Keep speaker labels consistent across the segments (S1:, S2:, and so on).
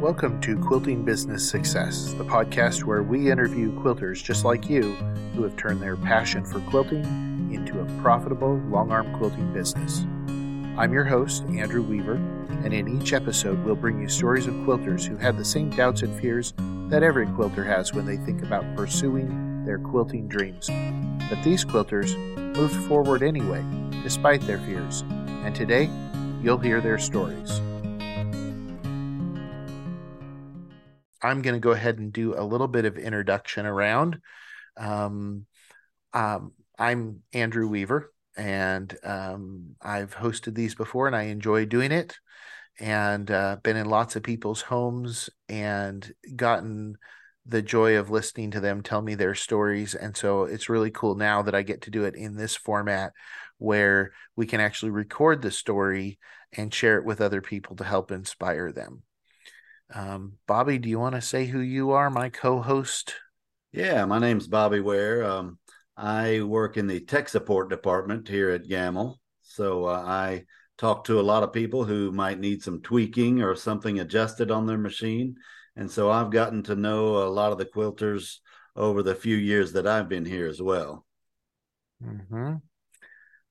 S1: Welcome to Quilting Business Success, the podcast where we interview quilters just like you who have turned their passion for quilting into a profitable long arm quilting business. I'm your host, Andrew Weaver, and in each episode, we'll bring you stories of quilters who had the same doubts and fears that every quilter has when they think about pursuing their quilting dreams. But these quilters moved forward anyway, despite their fears, and today, you'll hear their stories. I'm going to go ahead and do a little bit of introduction around. Um, um, I'm Andrew Weaver, and um, I've hosted these before, and I enjoy doing it. And uh, been in lots of people's homes and gotten the joy of listening to them tell me their stories. And so it's really cool now that I get to do it in this format where we can actually record the story and share it with other people to help inspire them. Um, Bobby, do you want to say who you are, my co-host?
S2: Yeah, my name's Bobby Ware. Um, I work in the tech support department here at Gammill. So uh, I talk to a lot of people who might need some tweaking or something adjusted on their machine. And so I've gotten to know a lot of the quilters over the few years that I've been here as well.
S1: Mm-hmm.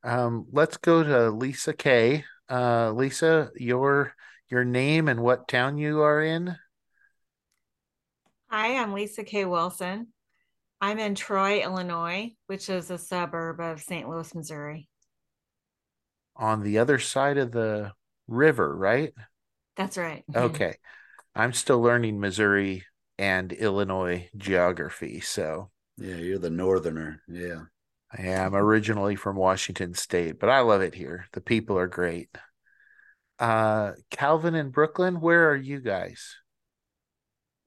S1: Um, let's go to Lisa Kay Uh, Lisa, your your name and what town you are in.
S3: Hi, I'm Lisa Kay Wilson. I'm in Troy, Illinois, which is a suburb of St. Louis, Missouri.
S1: On the other side of the river, right?
S3: That's right.
S1: Okay. I'm still learning Missouri and Illinois geography. So,
S2: yeah, you're the northerner. Yeah.
S1: I am originally from Washington State, but I love it here. The people are great. Uh, Calvin in Brooklin, where are you guys?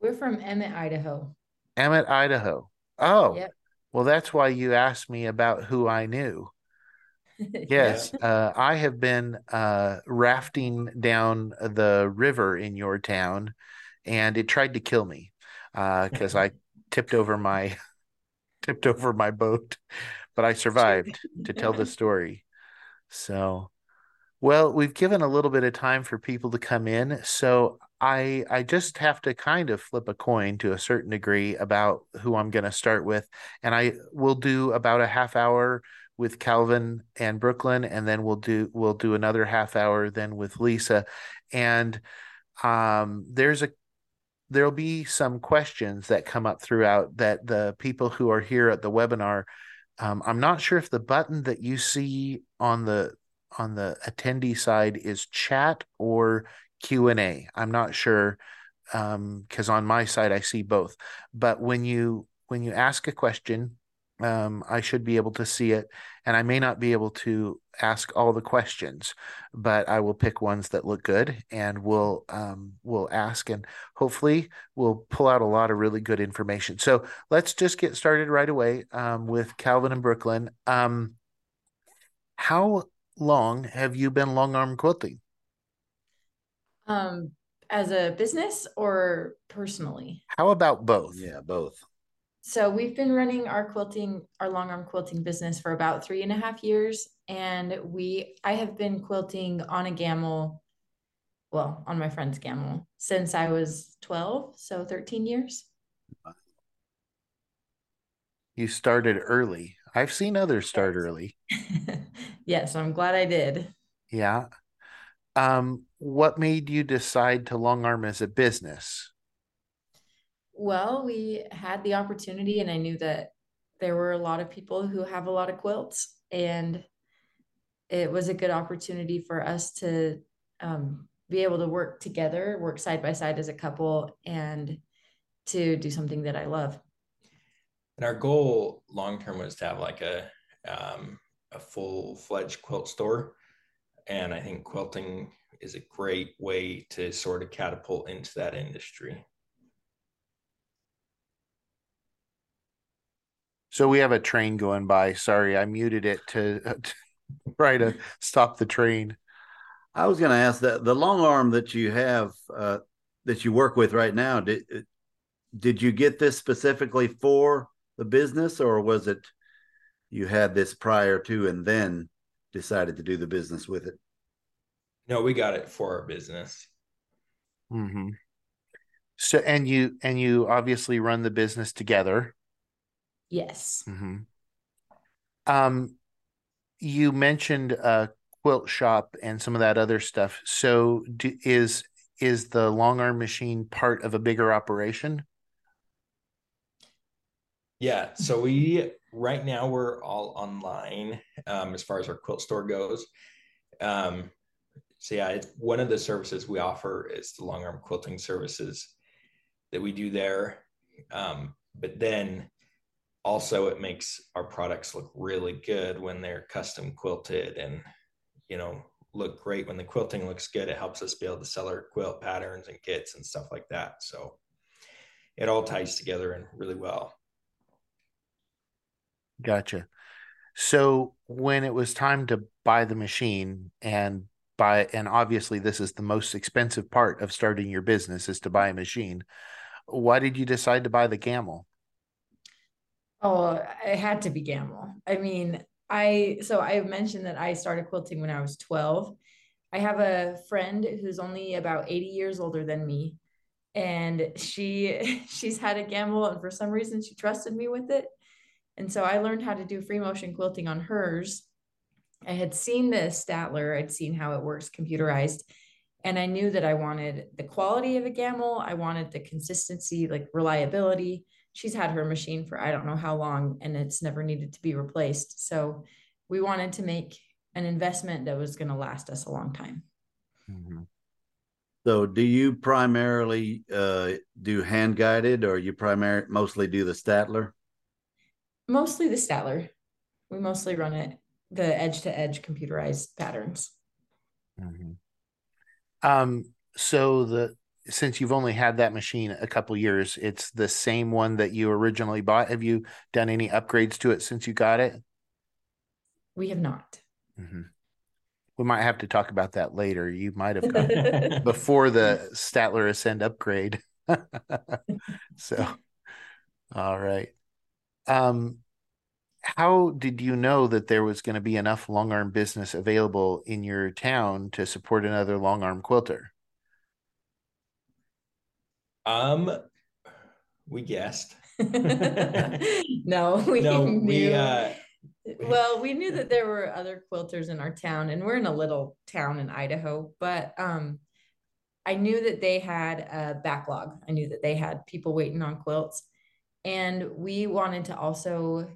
S4: We're from Emmett, Idaho.
S1: Emmett, Idaho. Oh,
S4: Yep.
S1: well, that's why you asked me about who I knew. Yes, uh, I have been uh, rafting down the river in your town, and it tried to kill me because I tipped over my tipped over my boat, but I survived to tell the story. So, well, we've given a little bit of time for people to come in, so I I just have to kind of flip a coin to a certain degree about who I'm going to start with, and I will do about a half hour with Calvin and Brooklin, and then we'll do we'll do another half hour then with Lisa, and um, there's a there'll be some questions that come up throughout that the people who are here at the webinar. Um, I'm not sure if the button that you see on the on the attendee side is chat or Q and A. I'm not sure because on my side I see both. But when you when you ask a question, um, I should be able to see it, and I may not be able to ask all the questions, but I will pick ones that look good, and we'll um, we'll ask, and hopefully we'll pull out a lot of really good information. So let's just get started right away um, with Calvin and Brooklin. Um, how long have you been long arm quilting?
S4: Um, as a business or personally?
S1: How about both?
S2: Yeah, both.
S4: So we've been running our quilting, our long arm quilting business for about three and a half years. And we, I have been quilting on a gammill, well, on my friend's gammill since I was 12, so 13 years.
S1: You started early. I've seen others start early.
S4: yes, I'm glad I did.
S1: Yeah. Um, what made you decide to long arm as a business?
S4: Well, we had the opportunity, and I knew that there were a lot of people who have a lot of quilts, and it was a good opportunity for us to um, be able to work together, work side by side as a couple, and to do something that I love.
S5: And our goal long term was to have like a um, a full fledged quilt store, and I think quilting is a great way to sort of catapult into that industry.
S1: So we have a train going by. Sorry, I muted it to, to try to stop the train.
S2: I was going to ask that the long arm that you have uh, that you work with right now. Did did you get this specifically for the business, or was it you had this prior to and then decided to do the business with it?
S5: No, we got it for our business.
S1: hmm So and you and you obviously run the business together.
S4: Yes.
S1: Mm-hmm. Um, you mentioned a quilt shop and some of that other stuff. So, do, is is the long arm machine part of a bigger operation?
S5: Yeah. So we right now we're all online um, as far as our quilt store goes. Um, so yeah, it's one of the services we offer is the long arm quilting services that we do there. Um, but then also it makes our products look really good when they're custom quilted and you know look great when the quilting looks good it helps us be able to sell our quilt patterns and kits and stuff like that so it all ties together and really well
S1: gotcha so when it was time to buy the machine and buy and obviously this is the most expensive part of starting your business is to buy a machine why did you decide to buy the gammill
S4: Oh, it had to be Gammill. I mean, I so I mentioned that I started quilting when I was 12. I have a friend who's only about 80 years older than me and she she's had a Gammill and for some reason she trusted me with it. And so I learned how to do free motion quilting on hers. I had seen the Statler, I'd seen how it works computerized and I knew that I wanted the quality of a Gammill, I wanted the consistency, like reliability she's had her machine for I don't know how long and it's never needed to be replaced. So we wanted to make an investment that was going to last us a long time.
S2: Mm-hmm. So do you primarily uh, do hand guided or you primarily mostly do the Statler?
S4: Mostly the Statler. We mostly run it the edge to edge computerized patterns.
S1: Mm-hmm. Um, so the since you've only had that machine a couple years, it's the same one that you originally bought. Have you done any upgrades to it since you got it?
S4: We have not.
S1: Mm-hmm. We might have to talk about that later. You might have got before the Statler Ascend upgrade. so, all right. Um, how did you know that there was going to be enough long arm business available in your town to support another long arm quilter?
S5: Um, we guessed.
S4: no, we no, knew. We, uh, well, we knew that there were other quilters in our town, and we're in a little town in Idaho, but um, I knew that they had a backlog. I knew that they had people waiting on quilts, and we wanted to also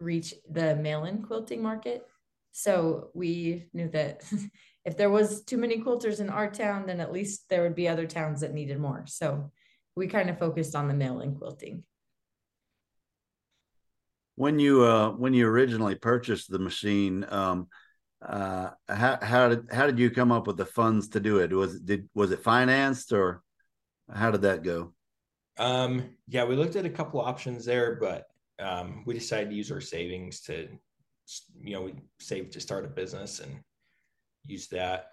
S4: reach the mail-in quilting market. So we knew that if there was too many quilters in our town, then at least there would be other towns that needed more. So we kind of focused on the mail-in quilting.
S2: When you uh, when you originally purchased the machine, um, uh, how how did how did you come up with the funds to do it? Was did was it financed or how did that go?
S5: Um, yeah, we looked at a couple options there, but um, we decided to use our savings to, you know, we saved to start a business and use that.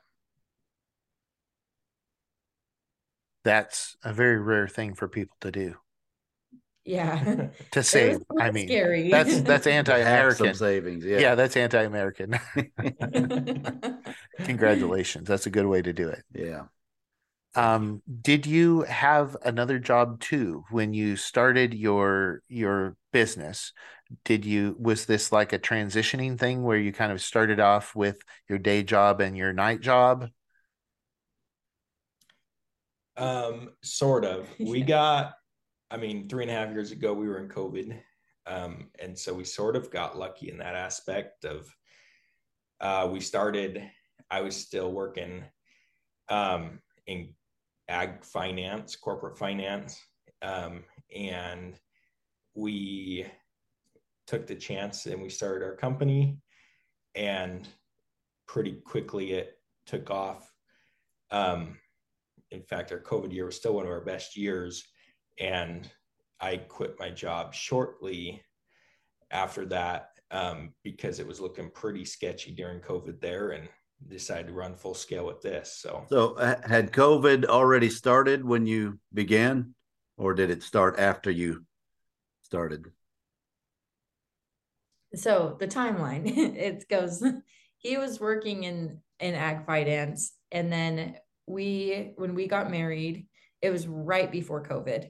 S1: That's a very rare thing for people to do.
S4: Yeah.
S1: to save. I mean, scary. that's that's anti-American
S2: savings. Yeah.
S1: Yeah, that's anti-American. Congratulations. That's a good way to do it.
S2: Yeah.
S1: Um, did you have another job too when you started your your business? Did you was this like a transitioning thing where you kind of started off with your day job and your night job?
S5: Um, sort of. We got, I mean, three and a half years ago, we were in COVID. Um, and so we sort of got lucky in that aspect of uh, we started, I was still working um, in ag finance, corporate finance. Um, and we took the chance and we started our company. And pretty quickly it took off. Um, in fact, our COVID year was still one of our best years. And I quit my job shortly after that um, because it was looking pretty sketchy during COVID there and decided to run full scale with this. So,
S2: so uh, had COVID already started when you began, or did it start after you started?
S4: So the timeline it goes. He was working in in ag finance, and then we when we got married it was right before COVID.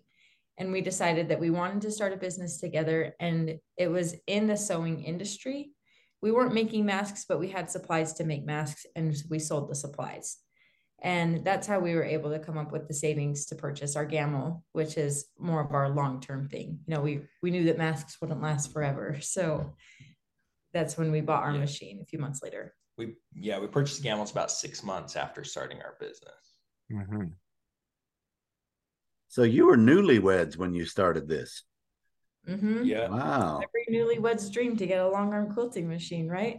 S4: And we decided that we wanted to start a business together. And it was in the sewing industry. We weren't making masks, but we had supplies to make masks and we sold the supplies. And that's how we were able to come up with the savings to purchase our Gammill, which is more of our long-term thing. You know, we we knew that masks wouldn't last forever. So that's when we bought our
S5: Yeah.
S4: machine a few months later.
S5: We yeah, we purchased Gammills about six months after starting our business.
S1: Mhm.
S2: So you were newlyweds when you started this.
S4: Hmm
S5: Yeah.
S2: Wow.
S4: Every newlywed's dream to get a long arm quilting machine, right?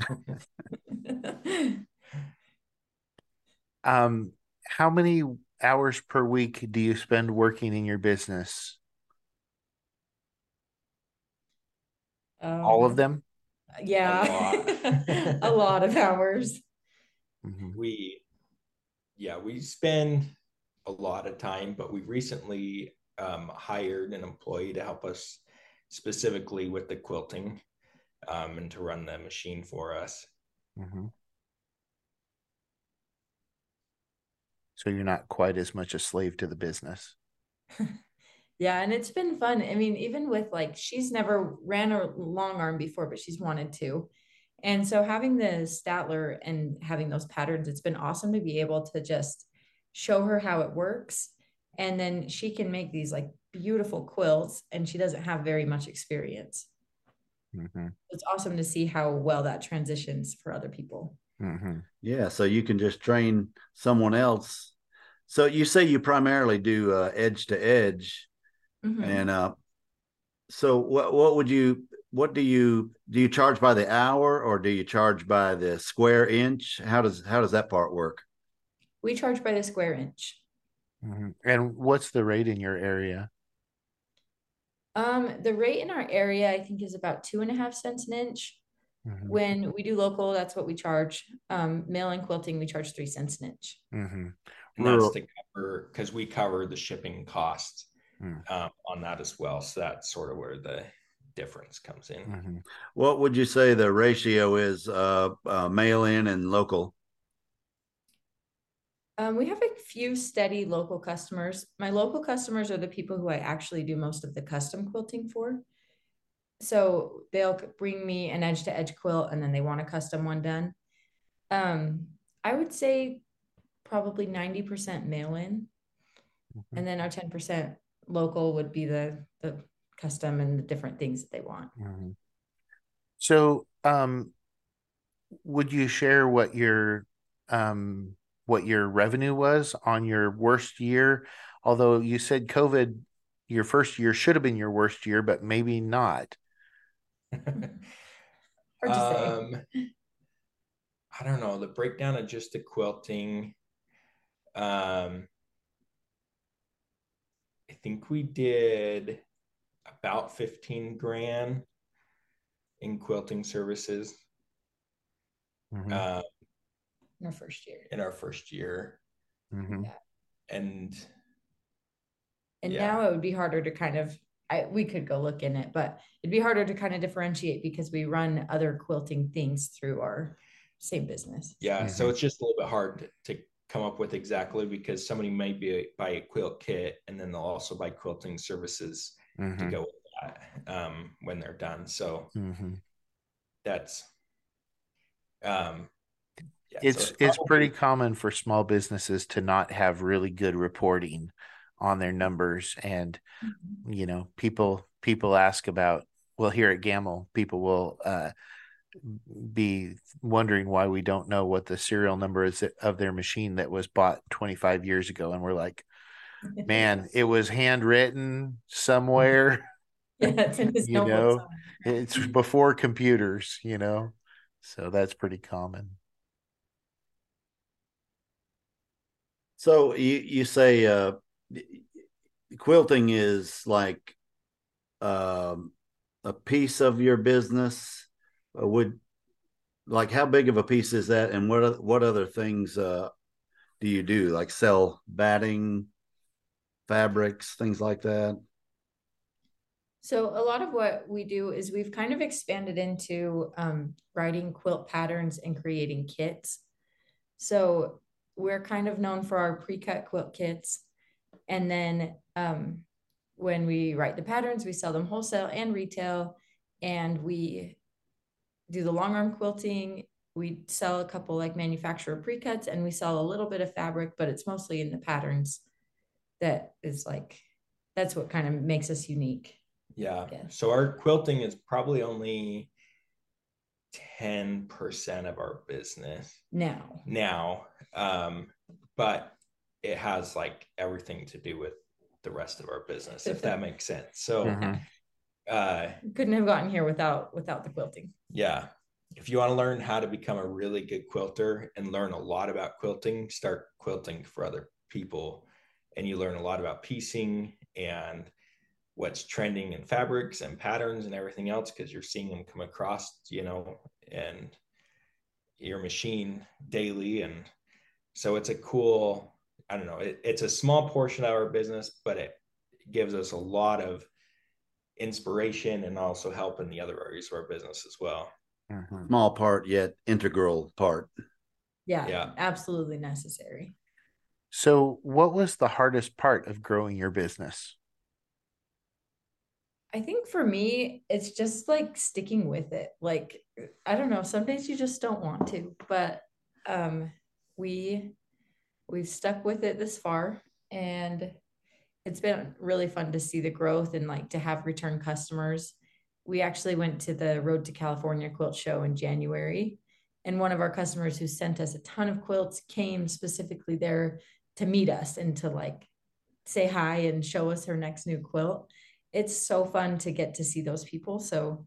S1: Um, how many hours per week do you spend working in your business? All of
S4: Um,
S1: them?
S4: Yeah.
S5: lot.
S4: a lot of hours.
S1: Mhm.
S5: we yeah we spend a lot of time but we recently um, hired an employee to help us specifically with the quilting um, and to run the machine for us
S1: Mhm. So you're not quite as much a slave to the business.
S4: Yeah, and it's been fun. I mean, even with like she's never ran a long arm before, but she's wanted to. And so having the Statler and having those patterns, it's been awesome to be able to just show her how it works. And then she can make these like beautiful quilts and she doesn't have very much experience.
S1: Mhm.
S4: It's awesome to see how well that transitions for other people.
S1: Mhm.
S2: Yeah. So you can just train someone else. So you say you primarily do uh, edge to edge,
S4: Mhm.
S2: and uh, so what what would you what do you do you charge by the hour or do you charge by the square inch? How does how does that part work?
S4: We charge by the square inch.
S1: Mhm. And what's the rate in your area?
S4: Um, the rate in our area, I think, is about two and a half cents an inch.
S1: Mhm.
S4: When we do local, that's what we charge. Um, mail and quilting, we charge three cents an inch.
S1: Mhm.
S5: and that's to cover because we cover the shipping costs
S1: Hmm.
S5: um, on that as well so that's sort of where the difference comes in
S1: Mhm.
S2: What would you say the ratio is uh, uh, mail in and local?
S4: Um, we have a few steady local customers. My local customers are the people who I actually do most of the custom quilting for. So they'll bring me an edge to edge quilt and then they want a custom one done. Um, I would say probably 90% mail in.
S1: Mhm.
S4: And then our 10% local would be the the custom and the different things that they want.
S1: Mhm. So, um, would you share what your um what your revenue was on your worst year? Although you said COVID, your first year should have been your worst year, but maybe not.
S4: Hard to say.
S5: um, I don't know the breakdown of just the quilting. Um, I think we did about fifteen grand in quilting services
S1: Mhm.
S5: uh,
S4: in our first year.
S5: in our first year,
S1: Mhm.
S5: and
S4: And
S5: Yeah.
S4: now it would be harder to kind of I we could go look in it, but it'd be harder to kind of differentiate because we run other quilting things through our same business.
S5: yeah, so
S1: Mhm.
S5: it's just a little bit hard to, to come up with exactly because somebody might be buy a quilt kit and then they'll also buy quilting services to
S1: Mhm.
S5: go with that um, when they're done. So
S1: Mhm.
S5: that's um yeah, so
S1: It's it's
S5: probably-
S1: pretty common for small businesses to not have really good reporting on their numbers and
S4: Mhm.
S1: you know people people ask about well here at Gammill people will uh be wondering why we don't know what the serial number is of their machine that was bought 25 years ago and we're like man it was handwritten somewhere
S4: yeah, it's in his
S1: you know,
S4: somewhere.
S1: it's before computers you know? So that's pretty common
S2: So you you say uh, quilting is like um, a piece of your business. Uh, would like how big of a piece is that, and what what other things uh, do you do? Like sell batting, fabrics, things like that.
S4: So a lot of what we do is we've kind of expanded into um, writing quilt patterns and creating kits. So we're kind of known for our pre-cut quilt kits. And then um, when we write the patterns, we sell them wholesale and retail. And we do the long arm quilting. We sell a couple like manufacturer pre-cuts and we sell a little bit of fabric, but it's mostly in the patterns that is like that's what kind of makes us unique.
S5: Yeah. So our quilting is probably only 10% of our business
S4: now.
S5: Now. Um, but it has like everything to do with the rest of our business, if that makes sense. So mm-hmm.
S4: uh couldn't have gotten here without without the quilting.
S5: Yeah. If you want to learn how to become a really good quilter and learn a lot about quilting, start quilting for other people and you learn a lot about piecing and what's trending in fabrics and patterns and everything else because you're seeing them come across, you know, and your machine daily. And so it's a cool, I don't know, it, it's a small portion of our business, but it gives us a lot of inspiration and also help in the other areas of our business as well.
S2: Mm-hmm. Small part, yet integral part.
S4: Yeah, yeah, absolutely necessary.
S1: So, what was the hardest part of growing your business?
S4: I think for me, it's just like sticking with it. Like, I don't know, some days you just don't want to, but um we we've stuck with it this far and it's been really fun to see the growth and like to have return customers. We actually went to the Road to California quilt show in January and one of our customers who sent us a ton of quilts came specifically there to meet us and to like say hi and show us her next new quilt. It's so fun to get to see those people. So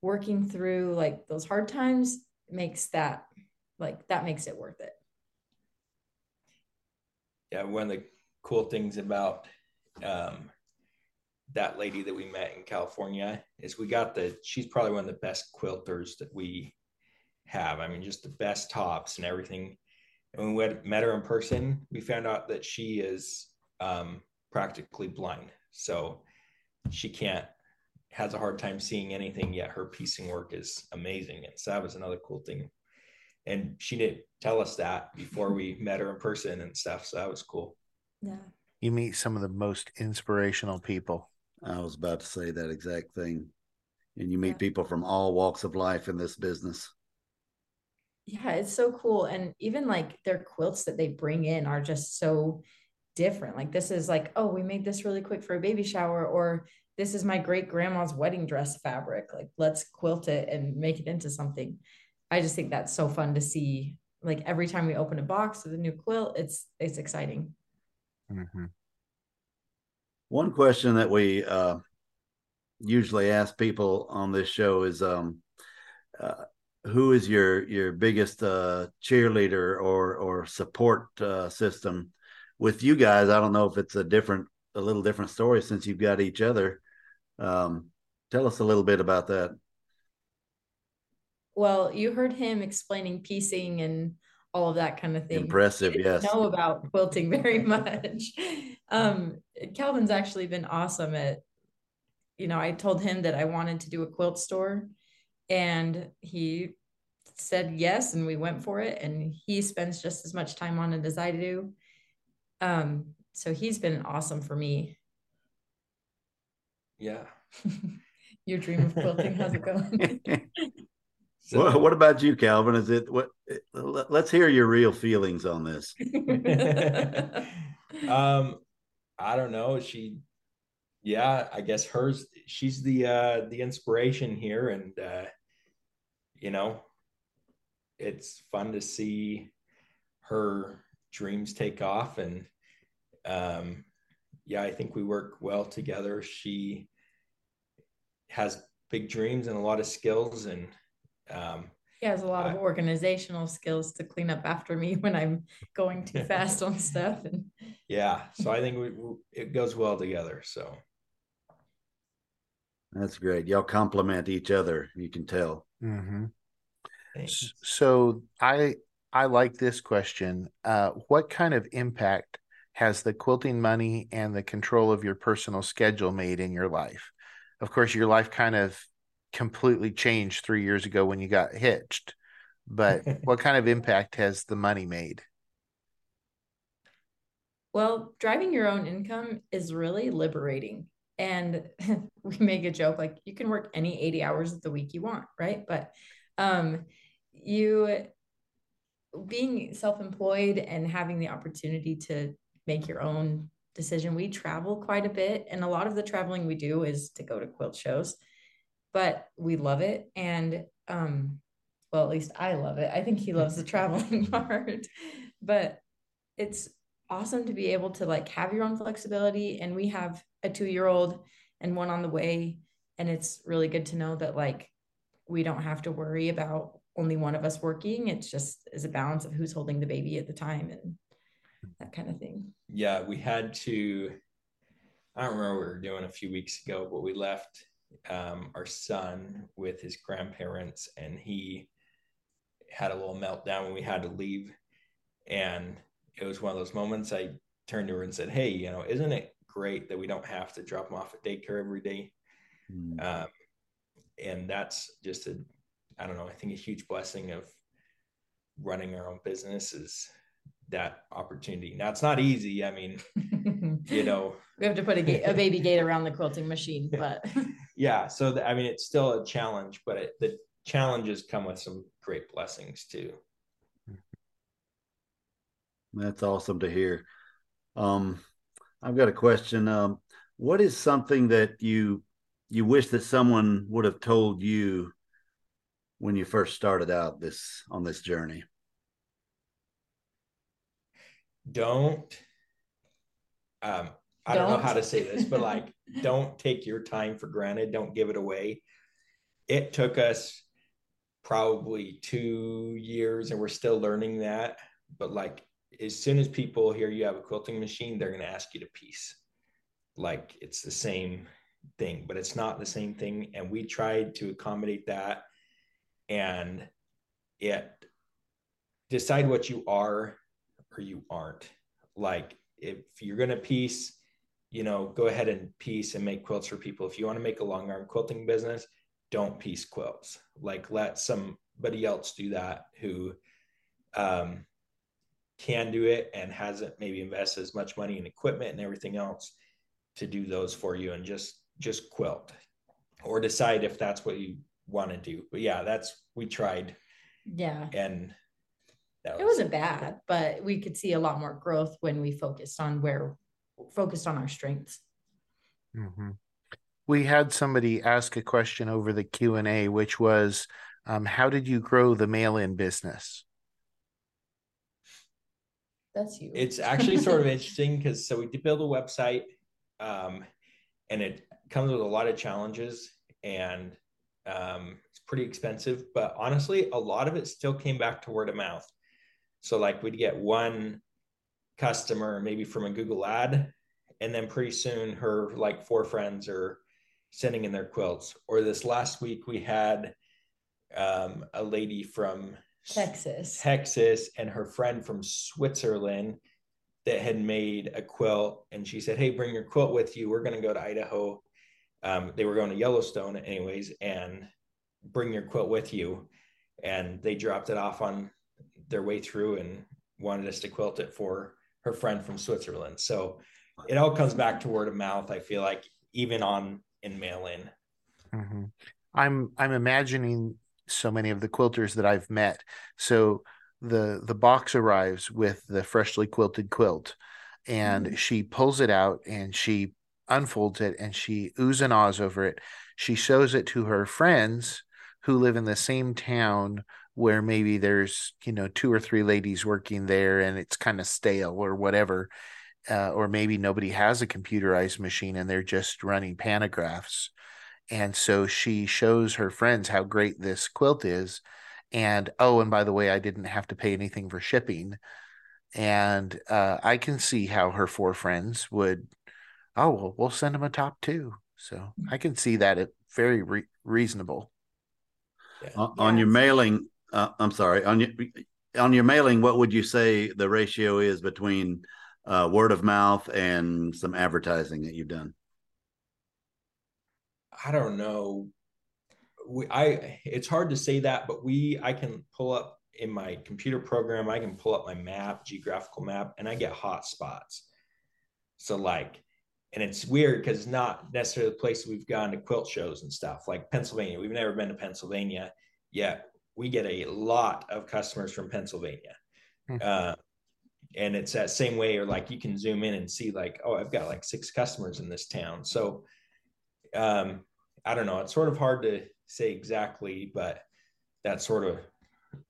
S4: working through like those hard times makes that like that makes it worth it.
S5: Yeah, one of the cool things about um, that lady that we met in California is we got the she's probably one of the best quilters that we have. I mean, just the best tops and everything and when we met her in person, we found out that she is um, practically blind. So she can't, has a hard time seeing anything, yet her piecing work is amazing. And so that was another cool thing. And she didn't tell us that before we met her in person and stuff. So that was cool.
S4: Yeah.
S1: You meet some of the most inspirational people.
S2: I was about to say that exact thing. And you meet yeah. people from all walks of life in this business
S4: yeah it's so cool and even like their quilts that they bring in are just so different. Like this is like oh we made this really quick for a baby shower or this is my great grandma's wedding dress fabric. Like let's quilt it and make it into something. I just think that's so fun to see. Like every time we open a box with a new quilt it's it's exciting.
S2: Mm-hmm. one question that we uh usually ask people on this show is um uh, who is your your biggest uh, cheerleader or or support uh, system with you guys i don't know if it's a different a little different story since you've got each other. Um, tell us a little bit about that.
S4: Well you heard him explaining piecing and all of that kind of thing.
S2: Impressive yes.
S4: know about quilting very much. Um, calvin's actually been awesome at you know i told him that i wanted to do a quilt store and he said yes and we went for it and he spends just as much time on it as i do um so he's been awesome for me.
S5: Yeah.
S4: Your dream of quilting how's it going?
S2: So, what, what about you calvin? Is it what let's hear your real feelings on this.
S5: Um i don't know. She yeah i guess hers she's the uh the inspiration here and uh you know, it's fun to see her dreams take off and um yeah, I think we work well together. She has big dreams and a lot of skills and um
S4: he has a lot of organizational skills to clean up after me when I'm going too fast on stuff. And
S5: yeah, so I think we, it goes well together. So
S2: that's great. Y'all complement each other. You can tell.
S1: Mm-hmm. So I I like this question. Uh, what kind of impact has the quilting money and the control of your personal schedule made in your life? Of course, your life kind of completely changed three years ago when you got hitched. But what kind of impact has the money made?
S4: Well, driving your own income is really liberating. And we make a joke like you can work any 80 hours of the week you want, right? But um you being self-employed and having the opportunity to make your own decision. We travel quite a bit, and a lot of the traveling we do is to go to quilt shows, but we love it. And um, well, at least I love it. I think he loves the traveling part, but it's awesome to be able to like have your own flexibility. And we have a two year old and one on the way. And it's really good to know that like we don't have to worry about only one of us working. It's just as a balance of who's holding the baby at the time and that kind of thing.
S5: Yeah, we had to. I don't remember what we were doing a few weeks ago, but we left um, our son with his grandparents, and he had a little meltdown when we had to leave. And it was one of those moments I turned to her and said, Hey, you know, isn't it great that we don't have to drop him off at daycare every day? Mm. Um, and that's just a, I don't know, I think a huge blessing of running our own business is that opportunity. Now it's not easy. I mean, you know,
S4: we have to put a, gate, a baby gate around the quilting machine, but
S5: yeah. So the, I mean, it's still a challenge, but it, the challenges come with some great blessings too.
S2: That's awesome to hear. Um, I've got a question. Um, what is something that you you wish that someone would have told you when you first started out this on this journey?
S5: Don't um I don't, don't know how to say this, but like don't take your time for granted. Don't give it away. It took us probably two years and we're still learning that. But like as soon as people hear you have a quilting machine, they're going to ask you to piece. Like it's the same thing, but it's not the same thing. And we tried to accommodate that and it decide what you are or you aren't. Like if you're going to piece, you know, go ahead and piece and make quilts for people. If you want to make a long arm quilting business, don't piece quilts. Like let somebody else do that who um, can do it and hasn't maybe invested as much money in equipment and everything else to do those for you and just just quilt or decide if that's what you want to do. But yeah, that's we tried.
S4: Yeah.
S5: And
S4: was, it wasn't bad, but we could see a lot more growth when we focused on where focused on our strengths.
S1: Mm-hmm. We had somebody ask a question over the Q and A, which was, um, "How did you grow the mail-in business?"
S4: That's you.
S5: It's actually sort of interesting because so we did build a website, um, and it comes with a lot of challenges, and um, it's pretty expensive. But honestly, a lot of it still came back to word of mouth. So like we'd get one customer maybe from a Google ad, and then pretty soon her like four friends are sending in their quilts. Or this last week we had um, a lady from
S4: Texas,
S5: Texas, and her friend from Switzerland that had made a quilt, and she said, "Hey, bring your quilt with you. We're going to go to Idaho." Um, they were going to Yellowstone, anyways, and bring your quilt with you. And they dropped it off on their way through and wanted us to quilt it for her friend from Switzerland. So it all comes back to word of mouth. I feel like even on in mail in.
S1: Mm-hmm. I'm I'm imagining so many of the quilters that I've met. So the the box arrives with the freshly quilted quilt, and mm-hmm. she pulls it out and she unfolds it and she oohs and ahs over it. She shows it to her friends who live in the same town where maybe there's you know two or three ladies working there and it's kind of stale or whatever uh, or maybe nobody has a computerized machine and they're just running pantographs and so she shows her friends how great this quilt is and oh and by the way i didn't have to pay anything for shipping. And uh, i can see how her four friends would oh well we'll send them a top too. So i can see that it very re- reasonable.
S2: Yeah. on, on your mailing uh, I'm sorry on your on your mailing. What would you say the ratio is between uh, word of mouth and some advertising that you've done?
S5: I don't know. We I it's hard to say that, but we I can pull up in my computer program. I can pull up my map, geographical map, and I get hot spots. So like, and it's weird because not necessarily the place we've gone to quilt shows and stuff like Pennsylvania. We've never been to Pennsylvania yet. We get a lot of customers from Pennsylvania. Mm-hmm. Uh, and it's that same way, or like you can zoom in and see, like, oh, I've got like six customers in this town. So, um, I don't know. It's sort of hard to say exactly, but that's sort of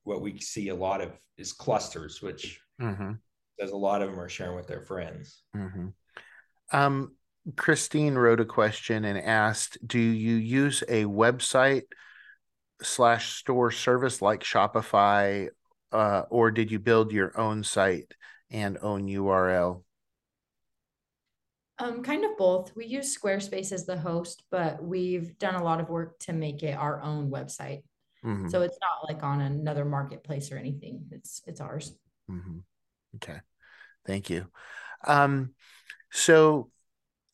S5: what we see a lot of is clusters, which mm-hmm. a lot of them are sharing with their friends.
S1: Mm-hmm. Um, Christine wrote a question and asked, "Do you use a website slash store service like Shopify, uh, or did you build your own site and own URL?"
S4: Um, kind of both. We use Squarespace as the host, but we've done a lot of work to make it our own website. Mm-hmm. So it's not like on another marketplace or anything. It's it's ours.
S1: Mm-hmm. Okay, thank you. Um, so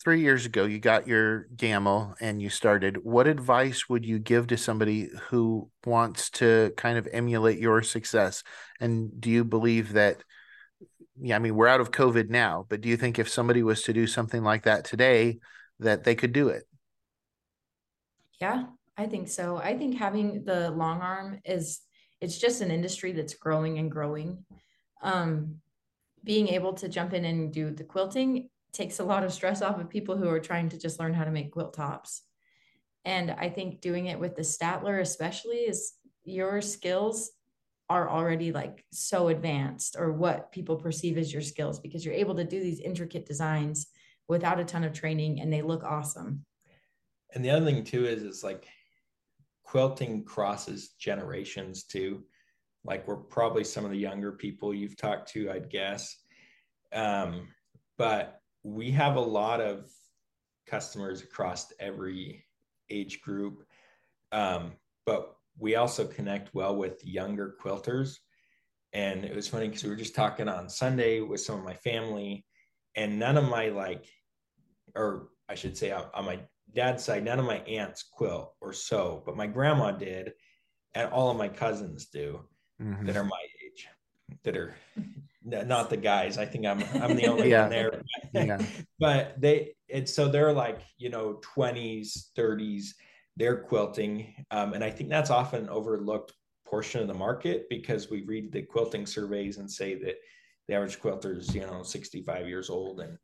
S1: three years ago, you got your Gammill and you started. What advice would you give to somebody who wants to kind of emulate your success? And do you believe that? Yeah, I mean, we're out of COVID now, but do you think if somebody was to do something like that today, that they could do it?
S4: Yeah, I think so. I think having the long arm is it's just an industry that's growing and growing. Um, being able to jump in and do the quilting takes a lot of stress off of people who are trying to just learn how to make quilt tops. And I think doing it with the Statler, especially, is your skills are already like so advanced, or what people perceive as your skills, because you're able to do these intricate designs without a ton of training and they look awesome.
S5: And the other thing too is, is like quilting crosses generations too. Like we're probably some of the younger people you've talked to, I'd guess. Um, but we have a lot of customers across every age group. Um, but we also connect well with younger quilters. And it was funny because we were just talking on Sunday with some of my family, and none of my like, or I should say, on my dad's side, none of my aunts quilt or sew, but my grandma did, and all of my cousins do mm-hmm. that are my age, that are not the guys. I think I'm I'm the only yeah. one there. Yeah. But they it's so they're like you know 20s, 30s. They're quilting, um, and I think that's often overlooked portion of the market because we read the quilting surveys and say that the average quilter is you know 65 years old and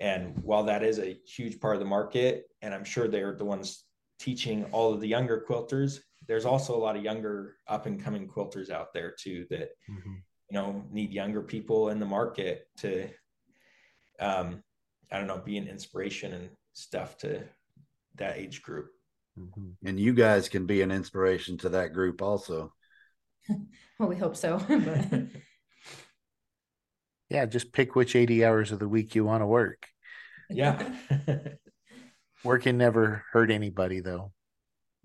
S5: and while that is a huge part of the market, and I'm sure they're the ones teaching all of the younger quilters, there's also a lot of younger up and coming quilters out there too that mm-hmm. you know need younger people in the market to um I don't know, be an inspiration and stuff to that age group.
S2: Mm-hmm. And you guys can be an inspiration to that group also.
S4: well, we hope so.
S1: yeah, just pick which 80 hours of the week you want to work.
S5: Yeah.
S1: Working never hurt anybody though.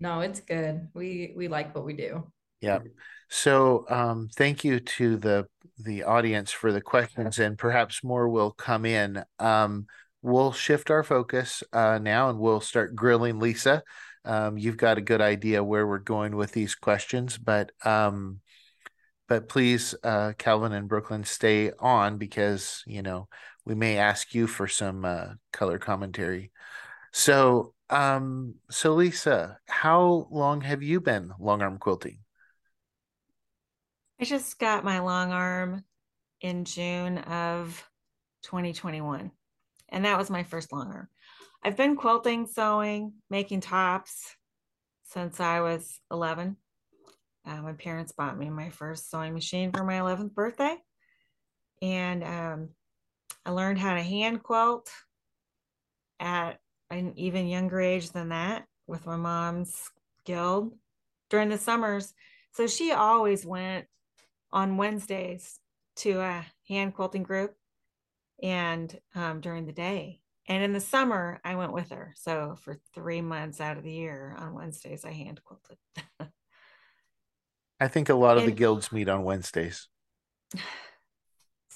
S4: No, it's good. We we like what we do.
S1: Yeah. So um thank you to the the audience for the questions and perhaps more will come in. Um we'll shift our focus uh now and we'll start grilling Lisa. Um you've got a good idea where we're going with these questions, but um but please, uh, Calvin and Brooklin, stay on because you know we may ask you for some uh, color commentary. So, um, so Lisa, how long have you been long arm quilting?
S3: I just got my long arm in June of 2021, and that was my first long arm. I've been quilting, sewing, making tops since I was 11. Uh, my parents bought me my first sewing machine for my 11th birthday. And um, I learned how to hand quilt at an even younger age than that with my mom's guild during the summers. So she always went on Wednesdays to a hand quilting group and um, during the day. And in the summer, I went with her. So for three months out of the year on Wednesdays, I hand quilted.
S1: I think a lot of and, the guilds meet on Wednesdays.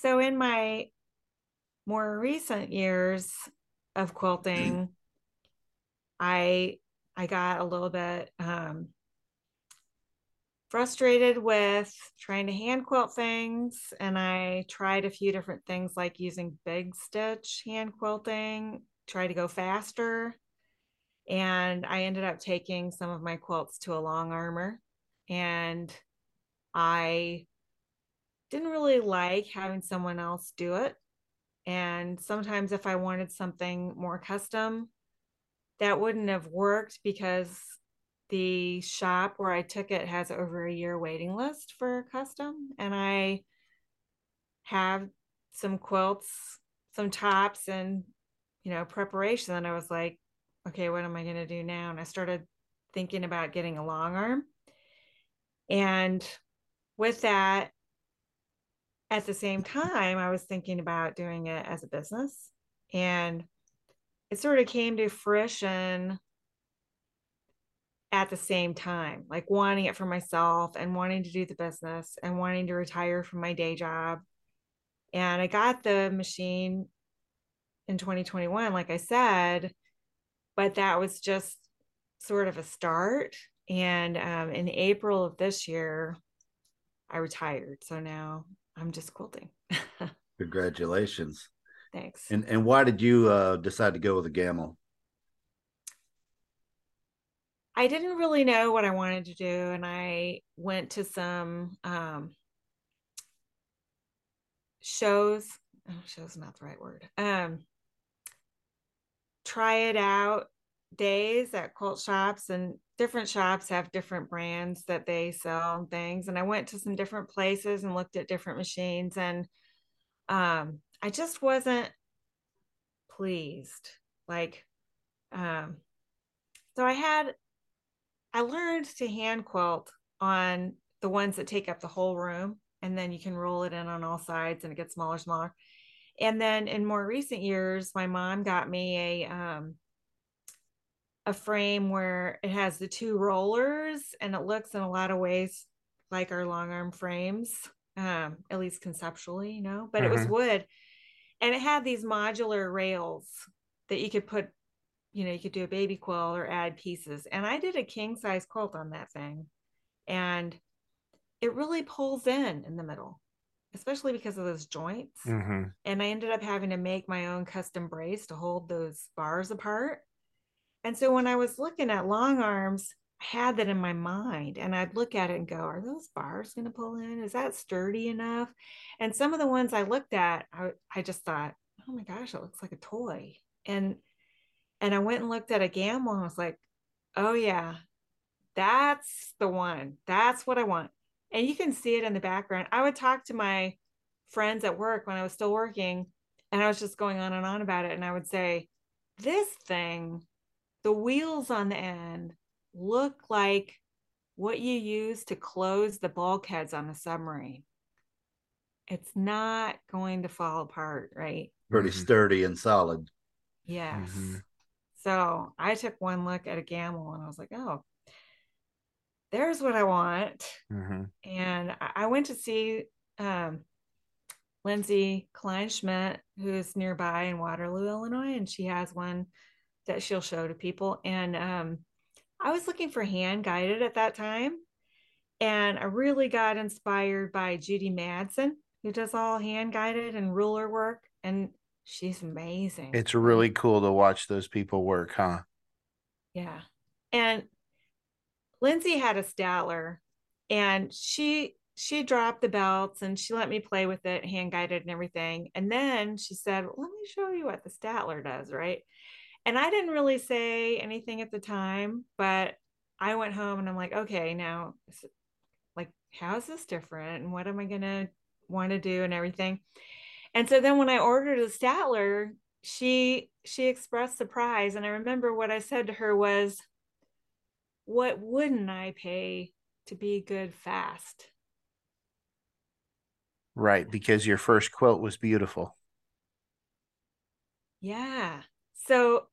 S3: So in my more recent years of quilting, I I got a little bit um, frustrated with trying to hand quilt things and I tried a few different things like using big stitch hand quilting, try to go faster. And I ended up taking some of my quilts to a long armor and I didn't really like having someone else do it. And sometimes if I wanted something more custom, that wouldn't have worked because the shop where I took it has over a year waiting list for custom. And I have some quilts, some tops, and you know, preparation. And I was like, okay, what am I going to do now? And I started thinking about getting a long arm. And with that, at the same time, I was thinking about doing it as a business. And it sort of came to fruition at the same time, like wanting it for myself and wanting to do the business and wanting to retire from my day job. And I got the machine in 2021, like I said, but that was just sort of a start. And um, in April of this year, I retired. So now I'm just quilting.
S2: Congratulations.
S3: Thanks.
S2: And and why did you uh, decide to go with a Gammill?
S3: I didn't really know what I wanted to do, and I went to some um, shows. Oh, shows not the right word. Um, try it out days at quilt shops, and different shops have different brands that they sell and things. And I went to some different places and looked at different machines, and um, I just wasn't pleased. Like, um, so I had I learned to hand quilt on the ones that take up the whole room and then you can roll it in on all sides and it gets smaller smaller and then in more recent years my mom got me a um a frame where it has the two rollers and it looks in a lot of ways like our long arm frames um at least conceptually you know but mm-hmm. it was mm-hmm. wood and it had these modular rails that you could put you know, you could do a baby quilt or add pieces. And I did a king size quilt on that thing. And it really pulls in in the middle, especially because of those joints. Mm-hmm. And I ended up having to make my own custom brace to hold those bars apart. And so when I was looking at long arms, I had that in my mind and I'd look at it and go, are those bars going to pull in? Is that sturdy enough? And some of the ones I looked at, I, I just thought, oh my gosh, it looks like a toy. And and I went and looked at a Gammill and I was like, oh yeah, that's the one. That's what I want. And you can see it in the background. I would talk to my friends at work when I was still working, and I was just going on and on about it. And I would say, this thing, the wheels on the end look like what you use to close the bulkheads on a submarine. It's not going to fall apart, right?
S2: Pretty mm-hmm. sturdy and solid.
S3: Yes. Mm-hmm. So I took one look at a Gammill and I was like, oh, there's what I want. Mm-hmm. And I went to see um, Lindsay Kleinschmidt, who's nearby in Waterloo, Illinois, and she has one that she'll show to people. And um, I was looking for hand guided at that time. And I really got inspired by Judi Madsen, who does all hand guided and ruler work. And She's amazing.
S1: It's really cool to watch those people work, huh?
S3: Yeah. And Lindsay had a Statler and she she dropped the belts and she let me play with it hand guided and everything. And then she said, well, "Let me show you what the Statler does, right?" And I didn't really say anything at the time, but I went home and I'm like, "Okay, now like how's this different and what am I going to want to do and everything?" And so then when I ordered a Statler, she she expressed surprise. And I remember what I said to her was, What wouldn't I pay to be good fast?
S1: Right, because your first quilt was beautiful.
S3: Yeah. So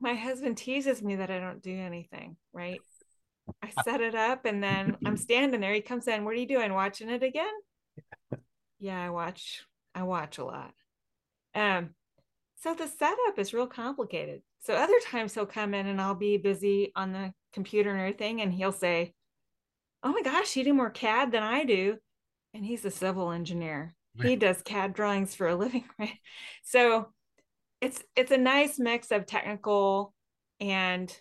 S3: my husband teases me that I don't do anything, right? I set it up and then I'm standing there. He comes in, What are you doing? Watching it again? Yeah, I watch I watch a lot. Um, so the setup is real complicated. So other times he'll come in and I'll be busy on the computer and everything, and he'll say, oh my gosh, you do more CAD than I do. And he's a civil engineer. He does CAD drawings for a living, right? So it's it's a nice mix of technical and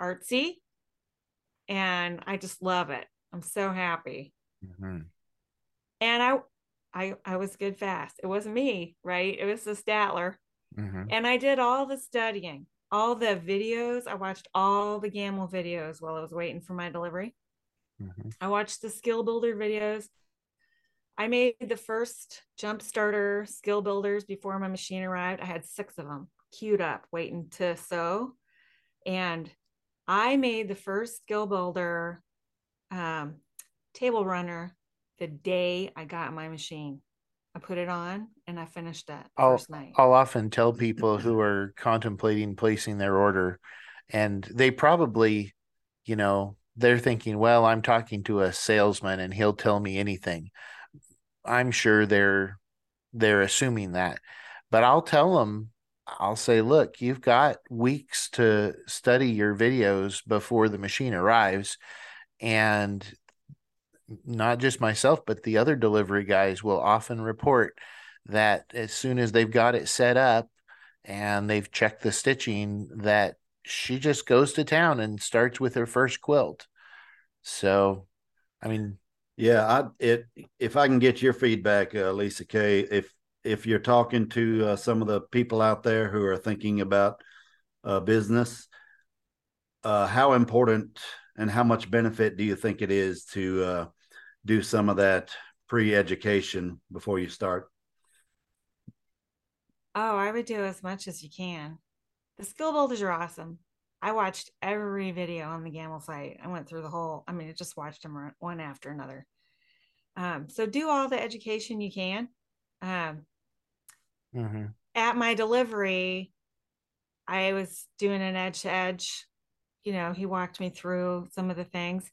S3: artsy. And I just love it. I'm so happy. Mm-hmm. And I I I was good fast. It wasn't me, right? It was the Statler. Mm-hmm. And I did all the studying, all the videos. I watched all the Gammill videos while I was waiting for my delivery. Mm-hmm. I watched the skill builder videos. I made the first jump starter skill builders before my machine arrived. I had six of them queued up, waiting to sew. And I made the first skill builder um, table runner the day I got my machine. I put it on and I finished that
S1: I'll,
S3: first night.
S1: I'll often tell people who are contemplating placing their order, and they probably, you know, they're thinking, well, I'm talking to a salesman and he'll tell me anything. I'm sure they're they're assuming that. But I'll tell them I'll say, look, you've got weeks to study your videos before the machine arrives and not just myself, but the other delivery guys will often report that as soon as they've got it set up and they've checked the stitching, that she just goes to town and starts with her first quilt. So, I mean,
S2: yeah, I it if I can get your feedback, uh, Lisa Kay, if if you're talking to uh, some of the people out there who are thinking about uh, business, uh, how important and how much benefit do you think it is to uh, do some of that pre-education before you start?
S3: Oh, I would do as much as you can. The skill builders are awesome. I watched every video on the Gammill site. I went through the whole, I mean, I just watched them one after another. Um, so do all the education you can. Um, mm-hmm. At my delivery, I was doing an edge to edge. You know, he walked me through some of the things.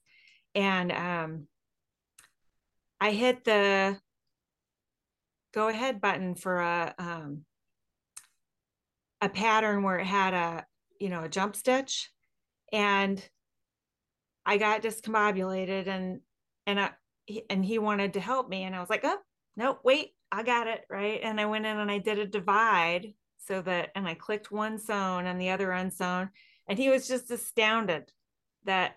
S3: And um, I hit the go ahead button for a um, a pattern where it had a you know a jump stitch, and I got discombobulated and and I and he wanted to help me, and I was like, oh no, wait, I got it right, and I went in and I did a divide so that and I clicked one sewn and the other unsewn, and he was just astounded that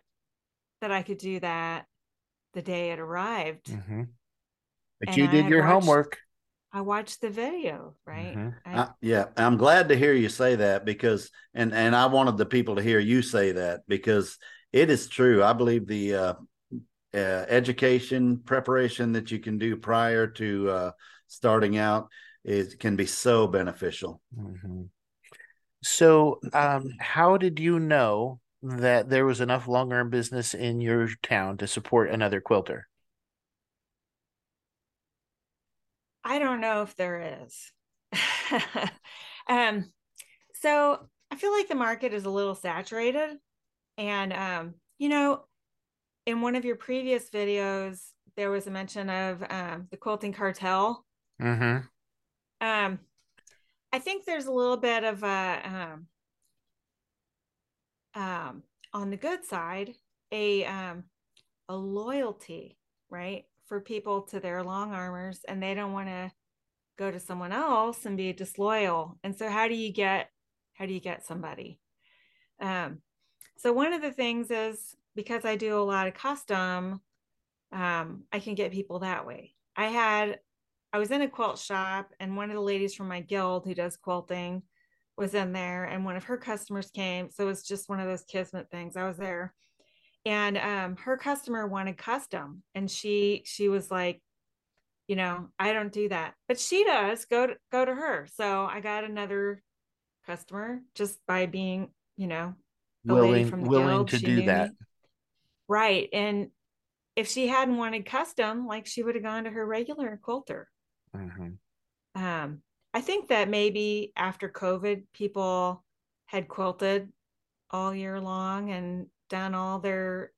S3: that I could do that the day it arrived. Mm-hmm.
S1: But and you did your watched, homework.
S3: I watched the video, right? Mm-hmm.
S2: I, uh, yeah, I'm glad to hear you say that because, and and I wanted the people to hear you say that because it is true. I believe the uh, uh, education preparation that you can do prior to uh, starting out is can be so beneficial. Mm-hmm.
S1: So, um, how did you know that there was enough long arm business in your town to support another quilter?
S3: I don't know if there is. um, so I feel like the market is a little saturated. And, um, you know, in one of your previous videos, there was a mention of um, the quilting cartel. Mm-hmm. Um, I think there's a little bit of a, um, um, on the good side, a um, a loyalty, right, for people to their long armors, and they don't want to go to someone else and be disloyal. And so, how do you get how do you get somebody? Um, so one of the things is because I do a lot of custom, um, I can get people that way. I had I was in a quilt shop, and one of the ladies from my guild who does quilting was in there and one of her customers came so it was just one of those kismet things i was there and um, her customer wanted custom and she she was like you know i don't do that but she does go to go to her so i got another customer just by being you know
S1: willing willing guild. to do that me.
S3: right and if she hadn't wanted custom like she would have gone to her regular quilter mm-hmm. um I think that maybe after COVID, people had quilted all year long and done all their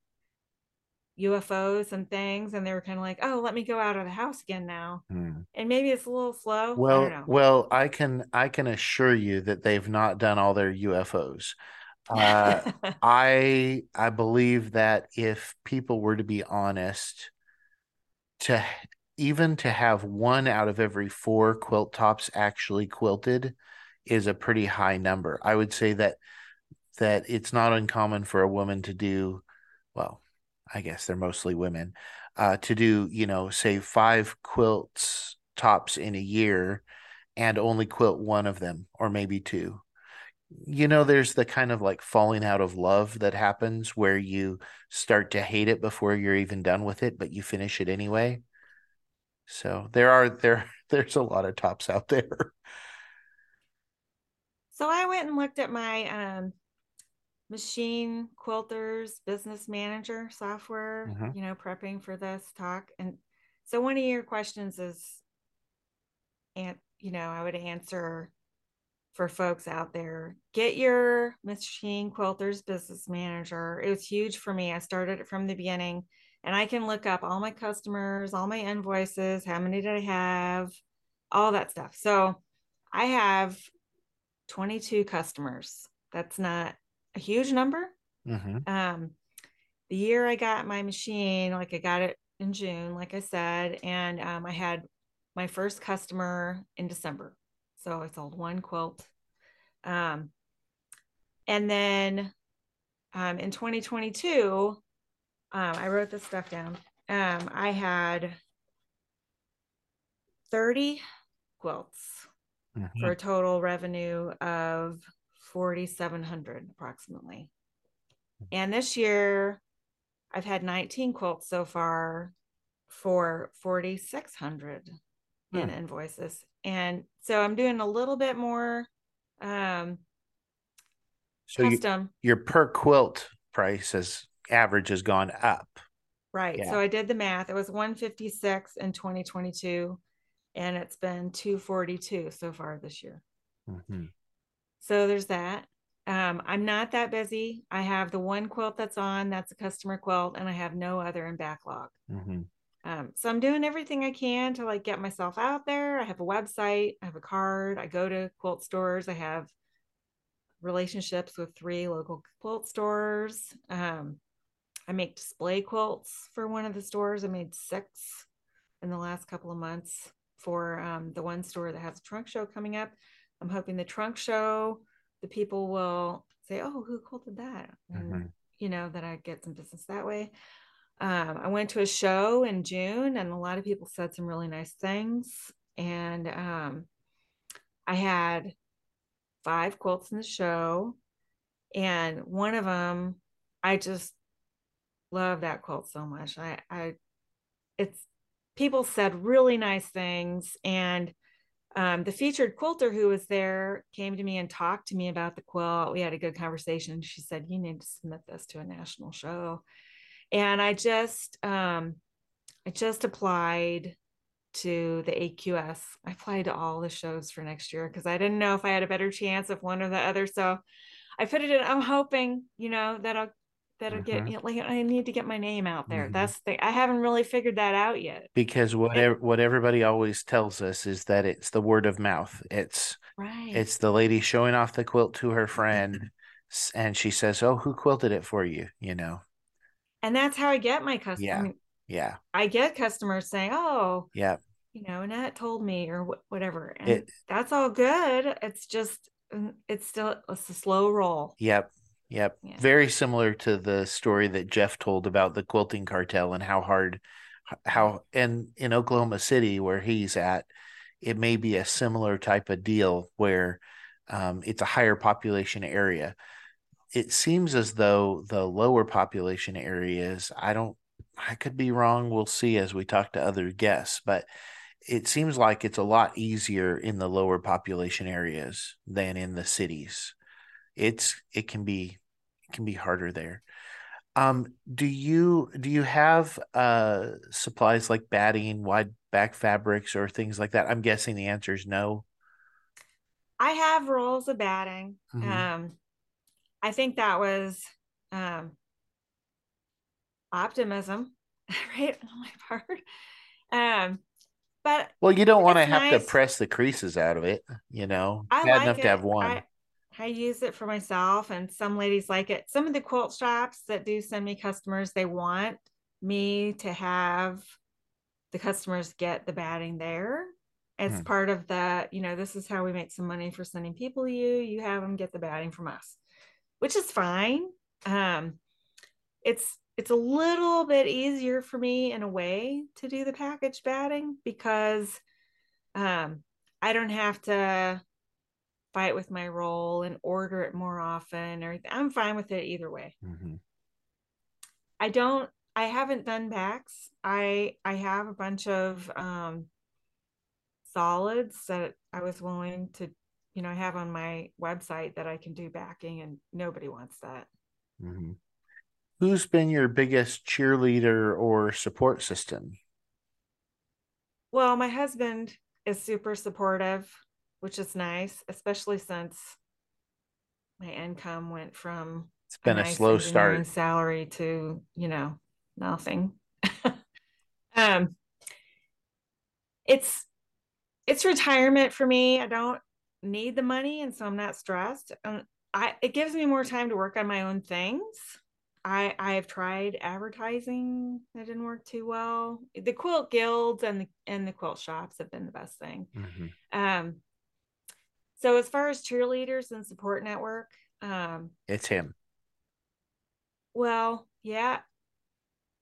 S3: UFOs and things, and they were kind of like, "Oh, let me go out of the house again now." Hmm. And maybe it's a little slow.
S1: Well, I well, I can I can assure you that they've not done all their UFOs. Uh, I I believe that if people were to be honest, to even to have one out of every four quilt tops actually quilted is a pretty high number. I would say that that it's not uncommon for a woman to do well, I guess they're mostly women, uh, to do, you know, say five quilts tops in a year and only quilt one of them or maybe two. You know, there's the kind of like falling out of love that happens where you start to hate it before you're even done with it, but you finish it anyway. So there are there there's a lot of tops out there.
S3: So I went and looked at my um, machine quilters business manager software,
S1: Mhm.
S3: you know, prepping for this talk. And so one of your questions is, and you know, I would answer for folks out there get your machine quilters business manager. It was huge for me. I started it from the beginning and I can look up all my customers, all my invoices, how many did I have, all that stuff. So I have 22 customers. That's not a huge number.
S1: hmm
S3: Um, the year I got my machine, like I got it in June, like I said, and um, I had my first customer in December. So I sold one quilt. Um, and then um, in 2022, um, I wrote this stuff down. Um, I had 30 quilts
S1: Mhm.
S3: for a total revenue of 4,700 approximately. And this year, I've had 19 quilts so far for 4,600 in
S1: Hmm.
S3: invoices. And so I'm doing a little bit more um,
S1: So you,
S3: custom.
S1: your per quilt price as average has gone up.
S3: Right.
S1: Yeah.
S3: So I did the math. It was 156 in 2022 and it's been 242 so far this year.
S1: Mhm.
S3: So there's that. Um, I'm not that busy. I have the one quilt that's on, that's a customer quilt, and I have no other in backlog.
S1: Mhm.
S3: Um, so I'm doing everything I can to like get myself out there. I have a website, I have a card, I go to quilt stores, I have relationships with three local quilt stores. Um, I make display quilts for one of the stores. I made six in the last couple of months for um, the one store that has a trunk show coming up. I'm hoping the trunk show, the people will say, "Oh, who quilted that?" And
S1: Mhm.
S3: you know that I get some business that way. Um, I went to a show in June, and a lot of people said some really nice things. And um, I had five quilts in the show, and one of them, I just love that quilt so much. I, I, it's people said really nice things, and um, the featured quilter who was there came to me and talked to me about the quilt. We had a good conversation. She said, "You need to submit this to a national show," and I just, um, I just applied to the AQS. I applied to all the shows for next year because I didn't know if I had a better chance of one or the other. So I put it in. I'm hoping, you know, that I'll that I'll get
S1: Mhm.
S3: you like I need to get my name out there.
S1: Mhm.
S3: That's the I haven't really figured that out yet.
S1: Because what ev- what everybody always tells us is that it's the word of mouth. It's
S3: Right.
S1: it's the lady showing off the quilt to her friend, and she says, "Oh, who quilted it for you?" You know.
S3: and that's how I get my customers.
S1: Yeah.
S3: I mean,
S1: Yeah.
S3: I get customers saying, "Oh,
S1: Yeah.
S3: you know, Annette told me," or wh- whatever, and
S1: It-
S3: that's all good. It's just, mm, it's still it's a slow roll.
S1: Yep. Yep.
S3: Yeah.
S1: Very similar to the story that Jeff told about the quilting cartel and how hard how and in Oklahoma City where he's at, it may be a similar type of deal where um, it's a higher population area. It seems as though the lower population areas, I don't I could be wrong. We'll see as we talk to other guests, but it seems like it's a lot easier in the lower population areas than in the cities it's it can be can be harder there um do you do you have uh supplies like batting wide back fabrics or things like that i'm guessing the answer is no
S3: I have rolls of batting.
S1: Mhm.
S3: Um, I think that was um, optimism, right, on my part. Um, but
S1: well you don't want to have
S3: nice.
S1: to press the creases out of it you know
S3: I
S1: bad
S3: like
S1: enough
S3: it.
S1: to have one
S3: I, I use it for myself, and some ladies like it. Some of the quilt shops that do send me customers, they want me to have the customers get the batting there. It's
S1: Hmm.
S3: part of the, you know, this is how we make some money for sending people to you. You have them get the batting from us, which is fine. Um, it's it's a little bit easier for me in a way to do the package batting because um, I don't have to fight with my roll and order it more often or I'm fine with it either way.
S1: Mhm.
S3: I don't I haven't done backs. I I have a bunch of um solids that I was willing to, you know, have on my website that I can do backing and nobody wants that.
S1: Mhm. Who's been your biggest cheerleader or support system?
S3: Well, my husband is super supportive, which is nice, especially since my income went from
S1: It's been a
S3: nice
S1: slow
S3: engineering
S1: start.
S3: salary to, you know, nothing. um it's it's retirement for me. I don't need the money and so I'm not stressed. Um, I it gives me more time to work on my own things. I I have tried advertising. That didn't work too well. The quilt guilds and the and the quilt shops have been the best thing.
S1: Mhm.
S3: Um so as far as cheerleaders and support network, um
S1: It's him.
S3: well, yeah.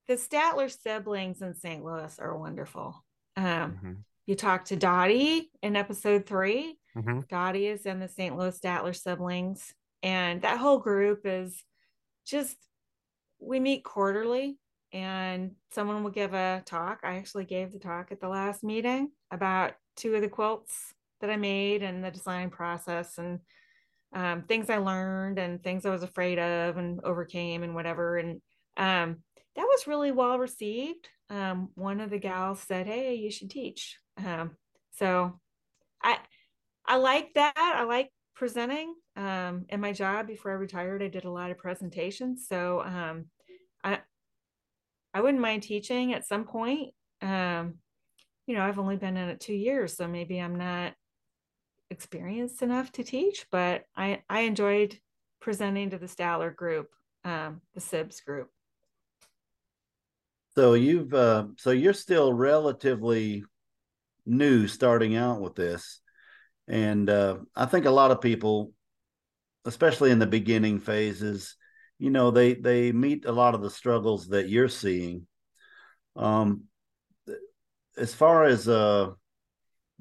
S3: The Statler siblings in St. Louis are wonderful. Um
S1: Mhm.
S3: you talked to Dottie in episode 3
S1: Mhm.
S3: Dottie is in the St. Louis Statler siblings, and that whole group is just we meet quarterly, and someone will give a talk. I actually gave the talk at the last meeting about two of the quilts that I made and the design process and um, things I learned and things I was afraid of and overcame and whatever. And um, that was really well received. Um, one of the gals said, "Hey, you should teach." Um, so I I like that. I like presenting. Um, in my job before I retired, I did a lot of presentations. So um, I I wouldn't mind teaching at some point. Um, you know, I've only been in it two years, so maybe I'm not experienced enough to teach, but I I enjoyed presenting to the Statler group, um, the SIBS group.
S2: So you've uh, so you're still relatively new starting out with this, and uh, I think a lot of people, especially in the beginning phases, you know, they they meet a lot of the struggles that you're seeing. Um, as far as uh,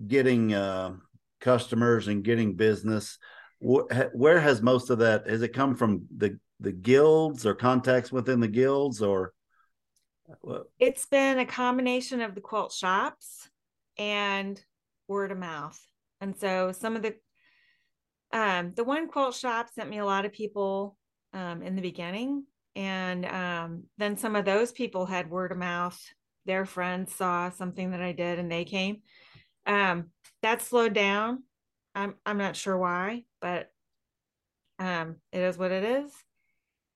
S2: getting uh, customers and getting business, where has most of that has it come from the the guilds or contacts within the guilds or?
S3: It's been a combination of the quilt shops and word of mouth. And so some of the um the one quilt shop sent me a lot of people um in the beginning. And um then some of those people had word of mouth. Their friends saw something that I did and they came. Um that slowed down I'm I'm not sure why but um it is what it is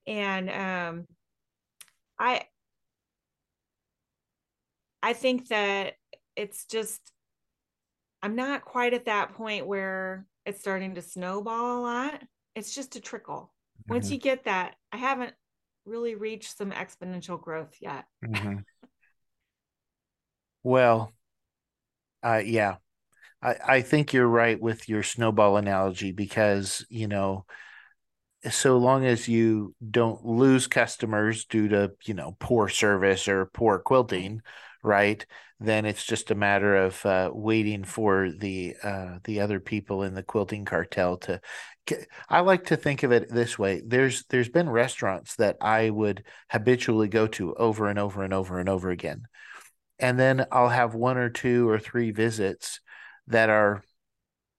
S3: and um I I think that it's just I'm not quite at that point where it's starting to snowball a lot. It's just a trickle. Once
S1: Mhm.
S3: you get that, I haven't really reached some exponential growth yet.
S1: Mhm. Well, uh, yeah, I, I think you're right with your snowball analogy because, you know, so long as you don't lose customers due to, you know, poor service or poor quilting, right? Then it's just a matter of uh, waiting for the uh, the other people in the quilting cartel to. I like to think of it this way. There's there's been restaurants that I would habitually go to over and over and over and over again, and then I'll have one or two or three visits that are,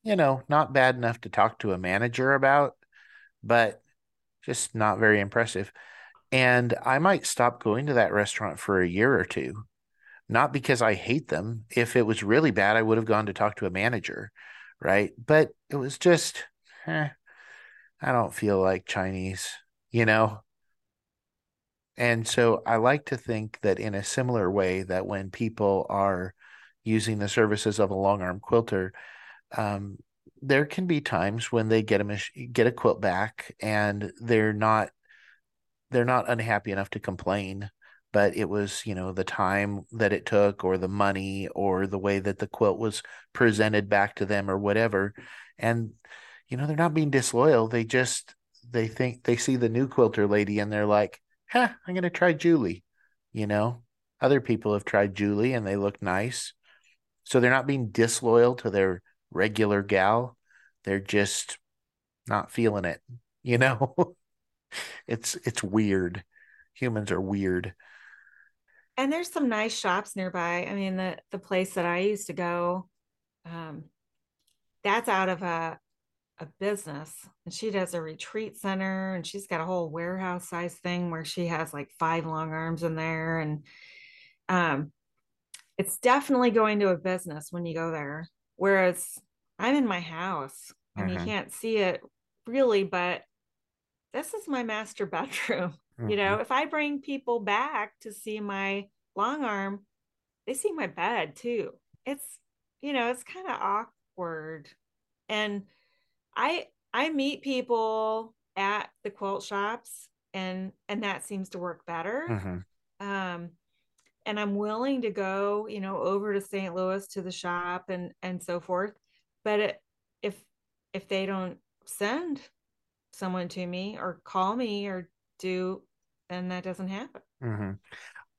S1: you know, not bad enough to talk to a manager about, but just not very impressive. And I might stop going to that restaurant for a year or two, not because I hate them. If it was really bad, I would have gone to talk to a manager, right? But it was just, eh, I don't feel like Chinese, you know? And so I like to think that in a similar way that when people are using the services of a long arm quilter, um, there can be times when they get a mach- get a quilt back and they're not they're not unhappy enough to complain. But it was you know the time that it took or the money or the way that the quilt was presented back to them or whatever. And you know they're not being disloyal. They just they think they see the new quilter lady and they're like huh i'm going to try julie you know? Other people have tried julie and they look nice so they're not being disloyal to their regular gal. They're just not feeling it you know? It's it's weird. Humans are weird.
S3: And there's some nice shops nearby. I mean, the the place that I used to go, um, that's out of a a business, and she does a retreat center, and she's got a whole warehouse size thing where she has like five long arms in there, and um, it's definitely going to a business when you go there. Whereas I'm in my house and you can't see it really, but this is my master bedroom. Mm-hmm. You know, mm-hmm. if I bring people back to see my long arm, they see my bed too. It's, you know, it's kind of awkward. And I I meet people at the quilt shops and and that seems to work better. Mm-hmm. Um and I'm willing to go, you know, over to St. Louis to the shop and and so forth. But it, if if they don't send someone to me or call me or do, then that doesn't happen.
S1: Mm-hmm.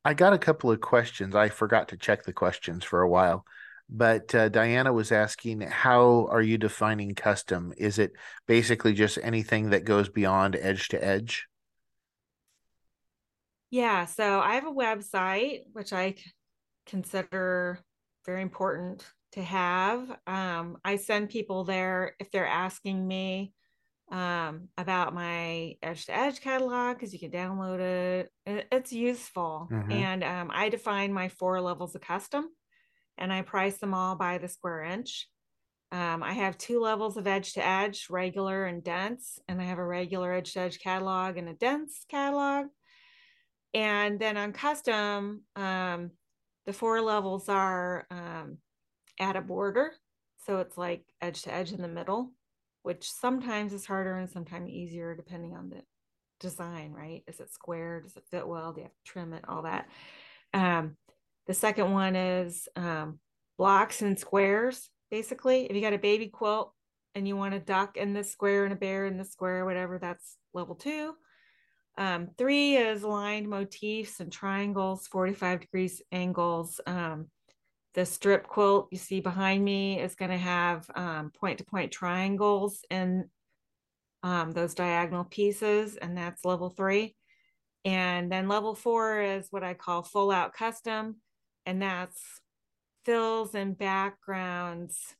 S1: I got a couple of questions. I forgot to check the questions for a while, but uh, Diana was asking, how are you defining custom? Is it basically just anything that goes beyond edge to edge?
S3: Yeah, so I have a website, which I consider very important to have. Um, I send people there if they're asking me um, about my edge to edge catalog because you can download it. It's useful. Mm-hmm. And um, I define my four levels of custom and I price them all by the square inch. Um, I have two levels of edge to edge, regular and dense, and I have a regular edge to edge catalog and a dense catalog. And then on custom, um, the four levels are um, at a border. So it's like edge to edge in the middle which sometimes is harder and sometimes easier depending on the design, right? Is it square? Does it fit well? Do you have to trim it? All that. Um, the second one is um, blocks and squares. Basically, if you got a baby quilt and you want a duck in this square and a bear in this square, whatever, that's level two. Um, three is lined motifs and triangles, 45 degrees angles. Um, the strip quilt you see behind me is going to have um, point to point triangles in um, those diagonal pieces, and that's level three. And then level four is what I call full out custom, and that's fills and backgrounds,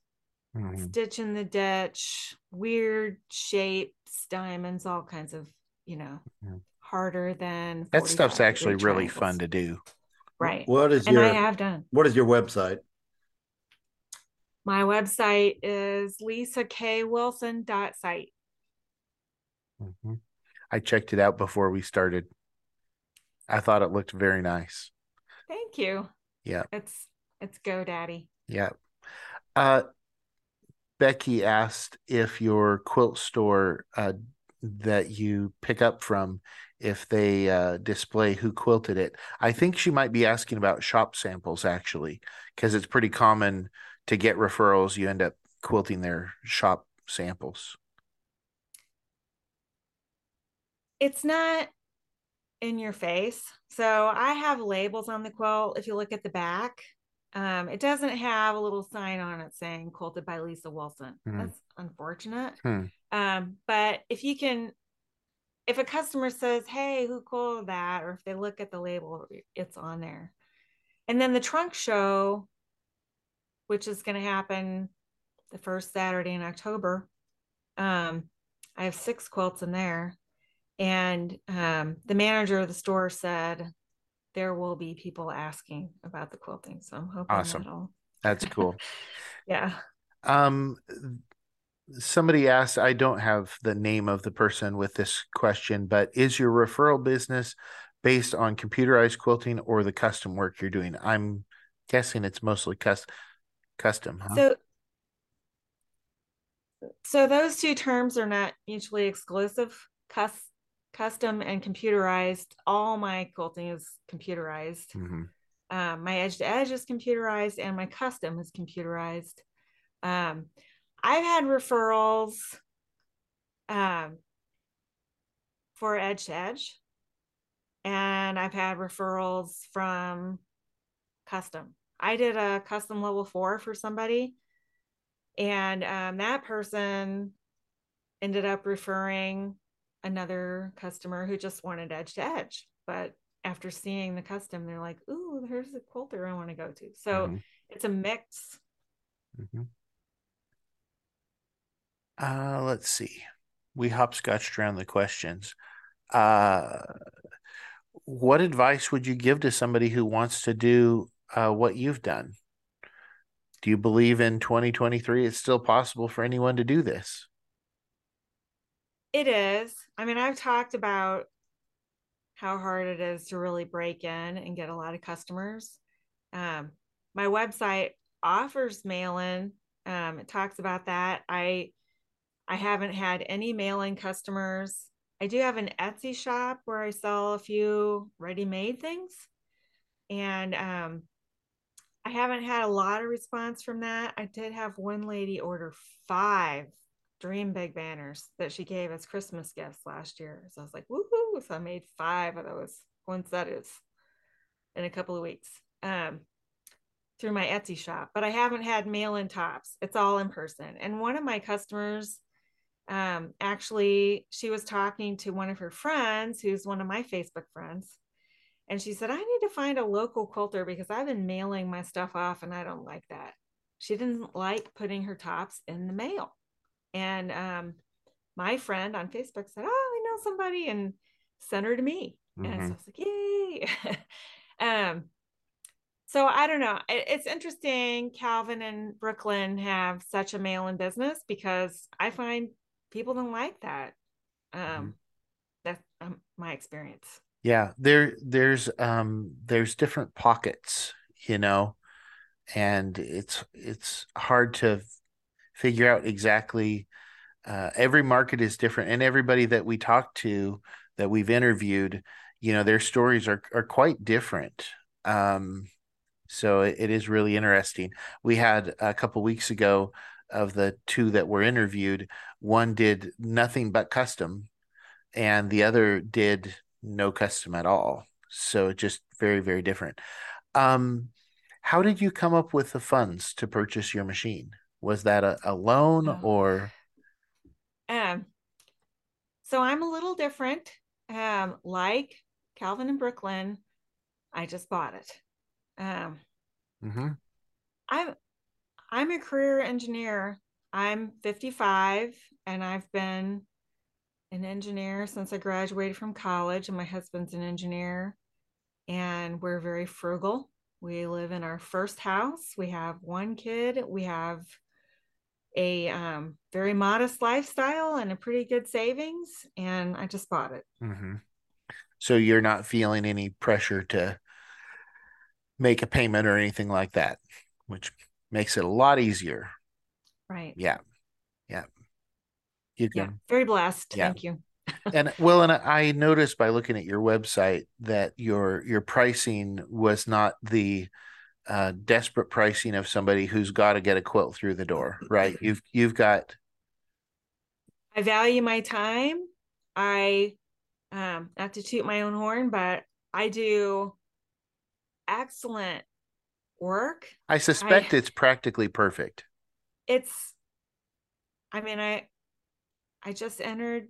S3: mm-hmm. stitch in the ditch, weird shapes, diamonds, all kinds of, you know, mm-hmm. harder than
S1: that stuff's actually really fun to do.
S3: Right.
S2: What is
S3: and
S2: your?
S3: I have done.
S2: What is your website?
S3: My website is lisakWilson.site.
S1: Mm-hmm. I checked it out before we started. I thought it looked very nice.
S3: Thank you.
S1: Yeah.
S3: It's it's GoDaddy.
S1: Yeah. Uh Becky asked if your quilt store uh, that you pick up from if they uh, display who quilted it. I think she might be asking about shop samples actually, because it's pretty common to get referrals. You end up quilting their shop samples.
S3: It's not in your face. So I have labels on the quilt. If you look at the back, um, it doesn't have a little sign on it saying quilted by Lisa Wilson. Hmm. That's unfortunate. Hmm. Um, but if you can if a customer says, Hey, who called that? Or if they look at the label, it's on there. And then the trunk show, which is going to happen the first Saturday in October. Um, I have six quilts in there. And um, the manager of the store said there will be people asking about the quilting. So I'm hoping
S1: awesome. That's cool.
S3: yeah.
S1: Um, somebody asked i don't have the name of the person with this question but is your referral business based on computerized quilting or the custom work you're doing i'm guessing it's mostly custom custom huh?
S3: so so those two terms are not mutually exclusive. Cus- custom and computerized. All my quilting is computerized.
S1: Mm-hmm.
S3: Um, my edge to edge is computerized, and my custom is computerized. Um, I've had referrals um, for edge to edge, and I've had referrals from custom. I did a custom level four for somebody, and um, that person ended up referring another customer who just wanted edge to edge. But after seeing the custom, they're like, "Ooh, there's a quilter I want to go to." So
S1: Mhm.
S3: it's a mix.
S1: Mm-hmm. Uh, let's see. We hopscotched around the questions. Uh, what advice would you give to somebody who wants to do uh, what you've done? Do you believe in 2023 it's still possible for anyone to do this?
S3: It is. I mean, I've talked about how hard it is to really break in and get a lot of customers. Um, my website offers mail-in. Um, it talks about that. I I haven't had any mail-in customers. I do have an Etsy shop where I sell a few ready-made things, and um, I haven't had a lot of response from that. I did have one lady order five Dream Big banners that she gave as Christmas gifts last year. So I was like, woohoo! So I made five of those poinsettias in a couple of weeks um, through my Etsy shop. But I haven't had mail-in tops. It's all in person. And one of my customers, um, actually, she was talking to one of her friends, who's one of my Facebook friends, and she said, I need to find a local quilter because I've been mailing my stuff off and I don't like that. She didn't like putting her tops in the mail. And um, my friend on Facebook said, Oh, I know somebody and sent her to me. And so I
S1: Mhm.
S3: was like, Yay. um, so I don't know. It- it's interesting. Calvin and Brooklin have such a mail in business because I find people don't like that. Um, That's um, my experience.
S1: Yeah, there there's um there's different pockets, you know, and it's it's hard to figure out exactly uh every market is different and everybody that we talk to that we've interviewed, you know, their stories are are quite different. Um so it, it is really interesting. We had a couple weeks ago of the two that were interviewed, one did nothing but custom and the other did no custom at all. So just very, very different. Um, how did you come up with the funds to purchase your machine? Was that a, a loan
S3: Oh.
S1: or
S3: Um, so I'm a little different. Um, like Calvin and Brooklin, I just bought it. Um,
S1: Mhm.
S3: I'm I'm a career engineer. I'm 55 and I've been an engineer since I graduated from college, and my husband's an engineer. And we're very frugal. We live in our first house. We have one kid. We have a um, very modest lifestyle and a pretty good savings. And I just bought it.
S1: Mhm. So you're not feeling any pressure to make a payment or anything like that, which makes it a lot easier.
S3: Right.
S1: Yeah. Yeah. You
S3: Yeah.
S1: can
S3: Very blessed.
S1: Yeah.
S3: Thank you.
S1: and well and i noticed by looking at your website that your your pricing was not the uh desperate pricing of somebody who's got to get a quilt through the door right you've you've got
S3: I value my time. I um not to toot my own horn, but I do excellent work.
S1: i suspect it's practically perfect
S3: It's I mean, I I just entered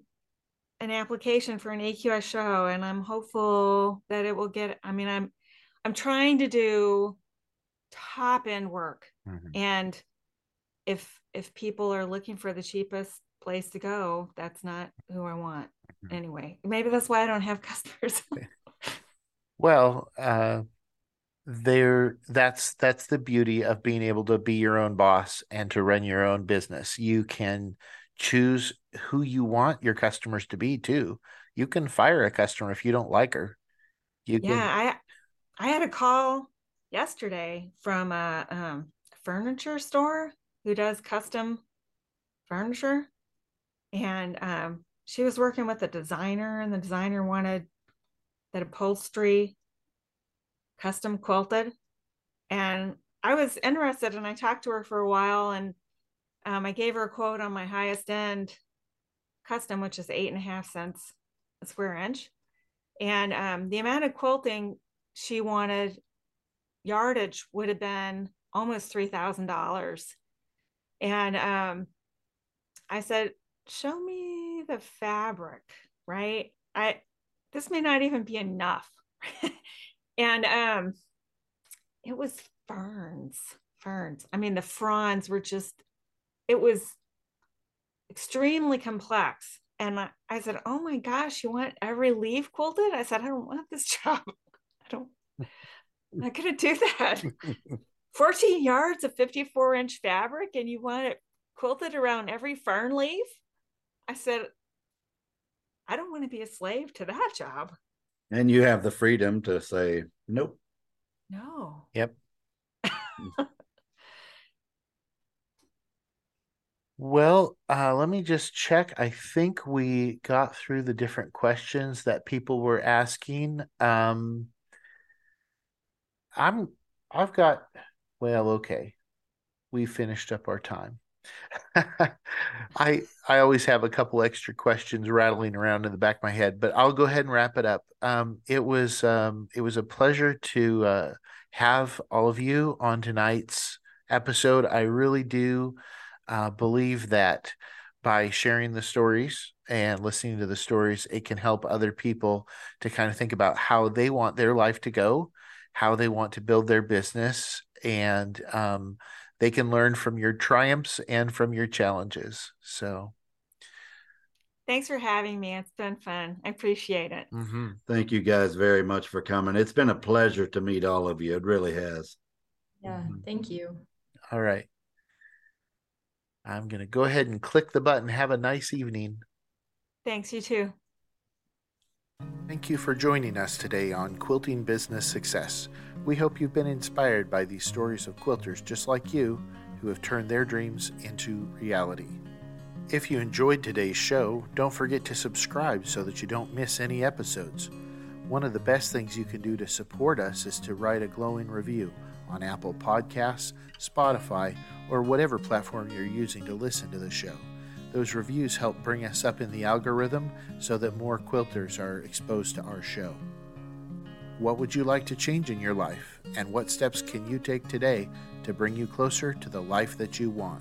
S3: an application for an AQS show and I'm hopeful that it will get I mean, I'm I'm trying to do top end work
S1: Mhm.
S3: and if if people are looking for the cheapest place to go, that's not who I want.
S1: Mhm.
S3: Anyway, maybe that's why I don't have customers.
S1: well uh there that's that's the beauty of being able to be your own boss and to run your own business. You can choose who you want your customers to be too. You can fire a customer if you don't like her. You can
S3: yeah, I I had a call yesterday from a um, furniture store who does custom furniture. And um, she was working with a designer, and the designer wanted that upholstery custom quilted. And I was interested and I talked to her for a while and um, I gave her a quote on my highest end custom, which is eight and a half cents a square inch. And um, the amount of quilting she wanted yardage would have been almost $3,000. And um, I said, show me the fabric, right? I, this may not even be enough. and um, it was ferns, ferns. I mean, the fronds were just, it was extremely complex. And I, I said, Oh my gosh, you want every leaf quilted? I said, I don't want this job. I don't, I'm not going to do that. 14 yards of 54 inch fabric, and you want it quilted around every fern leaf? I said, I don't want to be a slave to that job.
S2: And you have the freedom to say, Nope.
S3: No.
S1: Yep. Well, uh, let me just check. I think we got through the different questions that people were asking. Um, I'm, I've got, well, okay. We finished up our time. I I always have a couple extra questions rattling around in the back of my head, but I'll go ahead and wrap it up. Um, it was um, it was a pleasure to uh, have all of you on tonight's episode. I really do uh, believe that by sharing the stories and listening to the stories, it can help other people to kind of think about how they want their life to go, how they want to build their business, and um, they can learn from your triumphs and from your challenges. So,
S3: thanks for having me. It's been fun. I appreciate it.
S2: Mm-hmm. Thank you guys very much for coming. It's been a pleasure to meet all of you. It really has.
S4: Yeah, mm-hmm. thank you.
S1: All right. I'm going to go ahead and click the button. Have a nice evening.
S3: Thanks, you too.
S1: Thank you for joining us today on Quilting Business Success. We hope you've been inspired by these stories of quilters just like you who have turned their dreams into reality. If you enjoyed today's show, don't forget to subscribe so that you don't miss any episodes. One of the best things you can do to support us is to write a glowing review on Apple Podcasts, Spotify, or whatever platform you're using to listen to the show. Those reviews help bring us up in the algorithm so that more quilters are exposed to our show. What would you like to change in your life, and what steps can you take today to bring you closer to the life that you want?